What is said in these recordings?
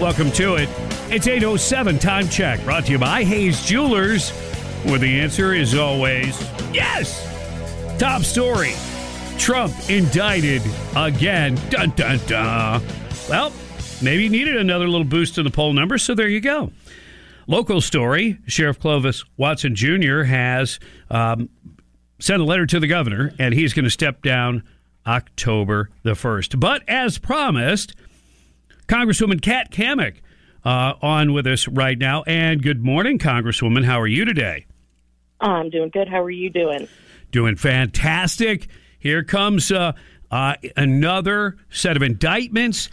Welcome to it. It's 807 time check brought to you by Hayes Jewelers, where the answer is always yes. Top story Trump indicted again. Dun dun dun. Well, maybe he needed another little boost in the poll numbers, so there you go. Local story Sheriff Clovis Watson Jr. has um, sent a letter to the governor, and he's going to step down October the 1st. But as promised, Congresswoman Kat Cammack uh, on with us right now. And good morning, Congresswoman. How are you today? I'm doing good. How are you doing? Doing fantastic. Here comes uh, uh, another set of indictments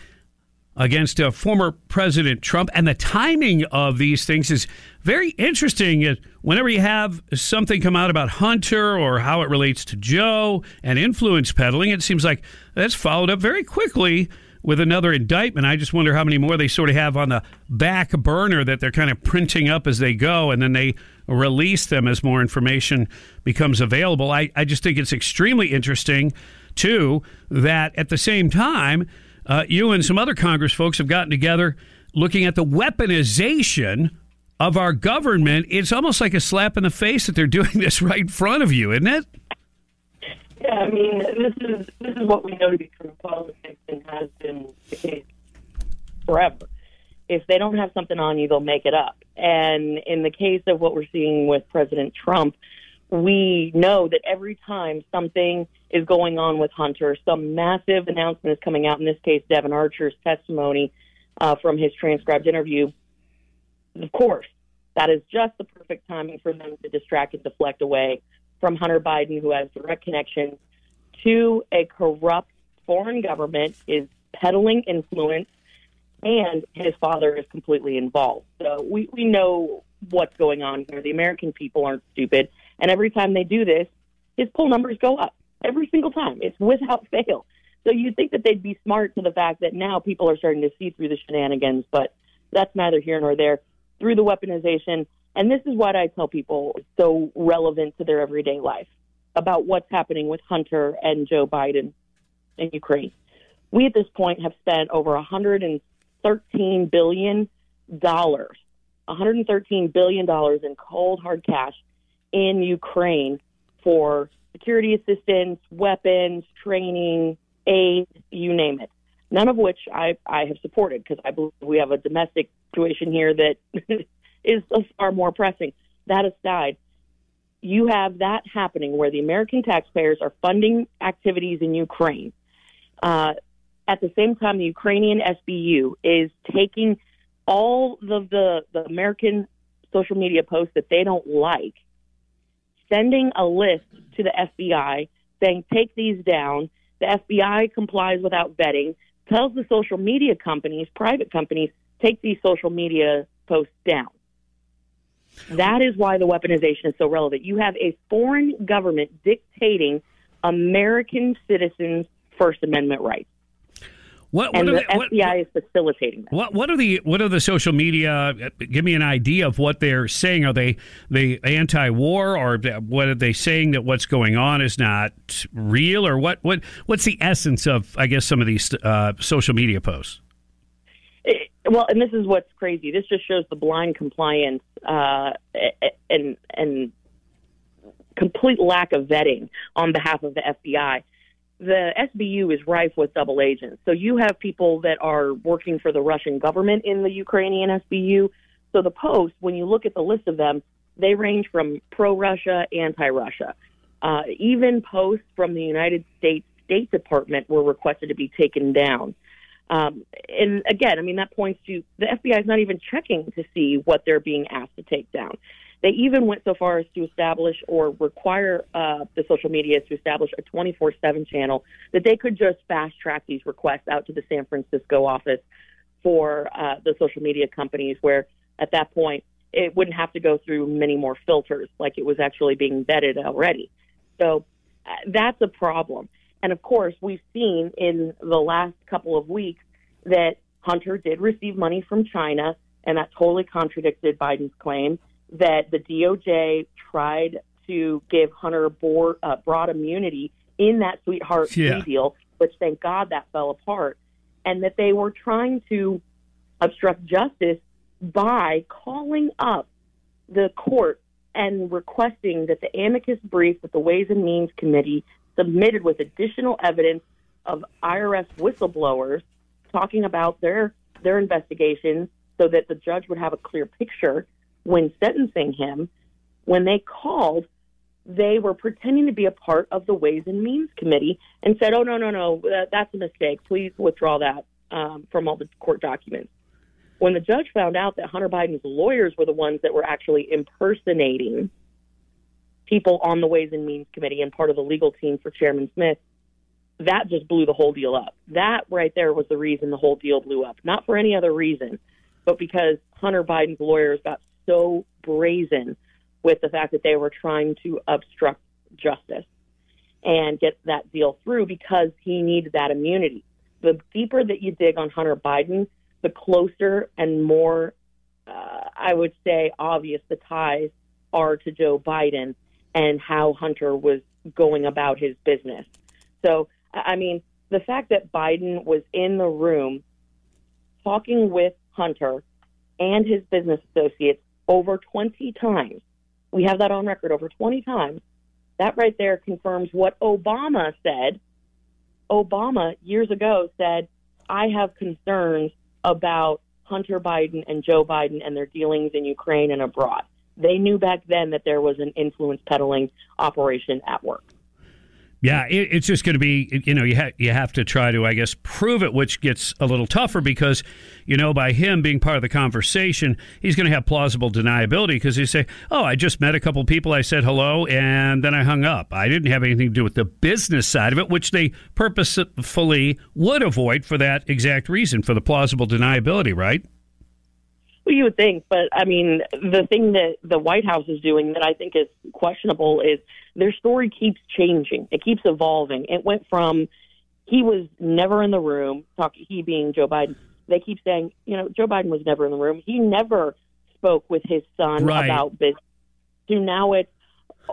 against uh, former President Trump. And the timing of these things is very interesting. Whenever you have something come out about Hunter or how it relates to Joe and influence peddling, it seems like that's followed up very quickly with another indictment. I just wonder how many more they sort of have on the back burner that they're kind of printing up as they go, and then they release them as more information becomes available. I, I just think it's extremely interesting, too, that at the same time, uh, you and some other Congress folks have gotten together looking at the weaponization of our government. It's almost like a slap in the face that they're doing this right in front of you, isn't it? Yeah, I mean, this is this is what we know to be true and has been the case forever. If they don't have something on you, they'll make it up. And in the case of what we're seeing with President Trump, we know that every time something is going on with Hunter, some massive announcement is coming out. In this case, Devon Archer's testimony uh, from his transcribed interview. Of course, that is just the perfect timing for them to distract and deflect away from Hunter Biden, who has direct connections to a corrupt foreign government, is peddling influence, and his father is completely involved. So we, we know what's going on here. The American people aren't stupid. And every time they do this, his poll numbers go up every single time. It's without fail. So you'd think that they'd be smart to the fact that now people are starting to see through the shenanigans, but that's neither here nor there. Through the weaponization, and this is what I tell people is so relevant to their everyday life about what's happening with Hunter and Joe Biden in Ukraine. We at this point have spent over 113 billion dollars, 113 billion dollars in cold hard cash in Ukraine for security assistance, weapons, training, aid, you name it. None of which I, I have supported because I believe we have a domestic situation here that is far more pressing. That aside, you have that happening where the American taxpayers are funding activities in Ukraine. Uh, at the same time, the Ukrainian SBU is taking all of the, the American social media posts that they don't like, sending a list to the FBI saying, take these down. The FBI complies without vetting, tells the social media companies, private companies, take these social media posts down. That is why the weaponization is so relevant. You have a foreign government dictating American citizens' First Amendment rights. What, and what the are they- what- FBI is facilitating that. What what are the what are the social media? Give me an idea of what they're saying. Are they they anti-war, or what are they saying that what's going on is not real, or what what what's the essence of I guess some of these uh, social media posts? well, and this is what's crazy. This just shows the blind compliance uh, and and complete lack of vetting on behalf of the FBI. The SBU is rife with double agents. So you have people that are working for the Russian government in the Ukrainian SBU. So the Post, when you look at the list of them, they range from pro-Russia, anti-Russia. Uh, even posts from the United States State Department were requested to be taken down. Um, and again, I mean, that points to the FBI is not even checking to see what they're being asked to take down. They even went so far as to establish or require uh, the social media to establish a 24 7 channel that they could just fast track these requests out to the San Francisco office for uh, the social media companies, where at that point it wouldn't have to go through many more filters like it was actually being vetted already. So uh, that's a problem. And of course, we've seen in the last couple of weeks that Hunter did receive money from China, and that totally contradicted Biden's claim that the DOJ tried to give Hunter board, uh, broad immunity in that sweetheart Yeah. deal, which thank God that fell apart, and that they were trying to obstruct justice by calling up the court and requesting that the amicus brief that the Ways and Means Committee submitted with additional evidence of IRS whistleblowers talking about their their investigations so that the judge would have a clear picture when sentencing him. When they called, they were pretending to be a part of the Ways and Means Committee and said, "Oh no, no, no, that, that's a mistake. Please withdraw that um, from all the court documents." When the judge found out that Hunter Biden's lawyers were the ones that were actually impersonating people on the Ways and Means Committee and part of the legal team for Chairman Smith, that just blew the whole deal up. That right there was the reason the whole deal blew up. Not for any other reason, but because Hunter Biden's lawyers got so brazen with the fact that they were trying to obstruct justice and get that deal through because he needed that immunity. The deeper that you dig on Hunter Biden, the closer and more, uh, I would say, obvious the ties are to Joe Biden and how Hunter was going about his business. So, I I mean, the fact that Biden was in the room talking with Hunter and his business associates over 20 times, we have that on record over 20 times. That right there confirms what Obama said. Obama years ago said, I have concerns about Hunter Biden and Joe Biden and their dealings in Ukraine and abroad. They knew back then that there was an influence peddling operation at work. Yeah, it, it's just going to be, you know, you, you have to try to, I guess, prove it, which gets a little tougher because, you know, by him being part of the conversation, he's going to have plausible deniability because he say, oh, I just met a couple people, I said hello, and then I hung up. I didn't have anything to do with the business side of it, which they purposefully would avoid for that exact reason, for the plausible deniability, right? Well, you would think, but I mean, the thing that the White House is doing that I think is questionable is their story keeps changing. It keeps evolving. It went from he was never in the room, talk he being Joe Biden. They keep saying, you know, Joe Biden was never in the room. He never spoke with his son Right. about business. To now it's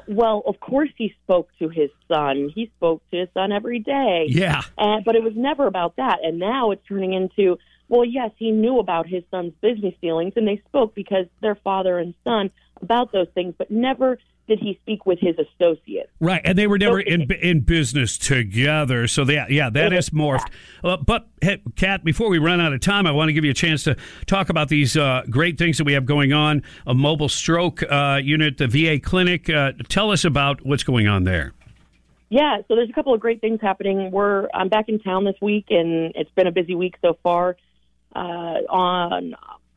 well, of course he spoke to his son. He spoke to his son every day. Yeah. And, but it was never about that. And now it's turning into, well, yes, he knew about his son's business dealings, and they spoke because they're father and son about those things, but never did he speak with his associates. Right, and they were never in in business together. So that yeah, that is morphed. Uh, but hey, Kat, before we run out of time, I want to give you a chance to talk about these uh, great things that we have going on. A mobile stroke uh, unit, the VA clinic. Uh, tell us about what's going on there. Yeah, so there's a couple of great things happening. We're I'm back in town this week, and it's been a busy week so far. Uh, on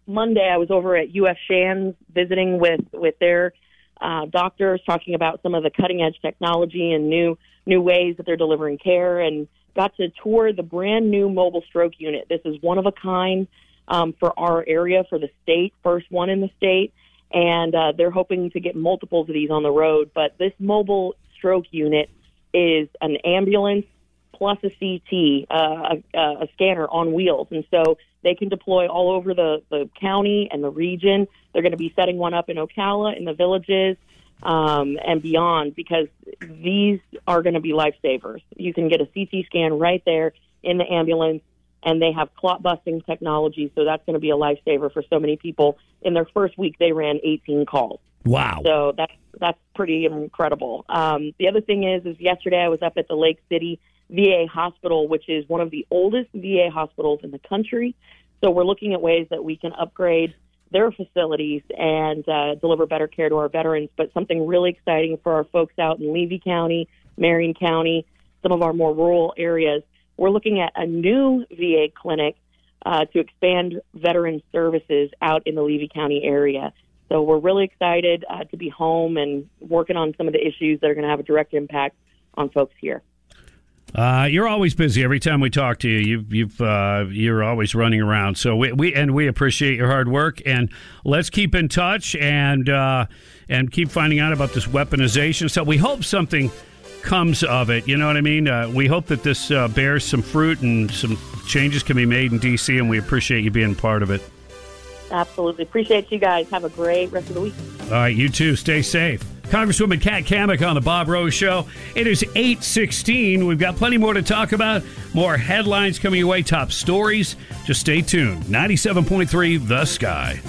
Monday, I was over at UF Shands visiting with with their uh, doctors, talking about some of the cutting edge technology and new new ways that they're delivering care, and got to tour the brand new mobile stroke unit. This is one of a kind um, for our area, for the state, first one in the state, and uh, they're hoping to get multiples of these on the road. But this mobile stroke unit is an ambulance plus a CT, uh, a, a scanner on wheels, and so they can deploy all over the the county and the region. They're going to be setting one up in Ocala, in the villages, um, and beyond, because these are going to be lifesavers. You can get a CT scan right there in the ambulance, and they have clot busting technology. So that's going to be a lifesaver for so many people. In their first week, they ran 18 calls. Wow. So that's that's pretty incredible. Um, the other thing is, is yesterday I was up at the Lake City VA hospital, which is one of the oldest VA hospitals in the country. So we're looking at ways that we can upgrade their facilities and uh, deliver better care to our veterans. But something really exciting for our folks out in Levy County, Marion County, some of our more rural areas. We're looking at a new VA clinic uh, to expand veteran services out in the Levy County area. So we're really excited uh, to be home and working on some of the issues that are going to have a direct impact on folks here. Uh, you're always busy. Every time we talk to you, you've, you've uh, you're always running around. So we, we and we appreciate your hard work. And let's keep in touch and uh, and keep finding out about this weaponization. So we hope something comes of it. You know what I mean? Uh, we hope that this uh, bears some fruit and some changes can be made in D.C. And we appreciate you being part of it. Absolutely. Appreciate you guys. Have a great rest of the week. All right, you too. Stay safe. Congresswoman Kat Cammack on the Bob Rose Show. It is 816. We've got plenty more to talk about. More headlines coming your way, top stories. Just stay tuned. 97.3 The Sky.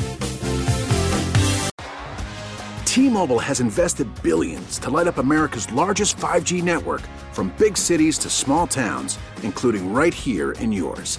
T-Mobile has invested billions to light up America's largest 5G network from big cities to small towns, including right here in yours.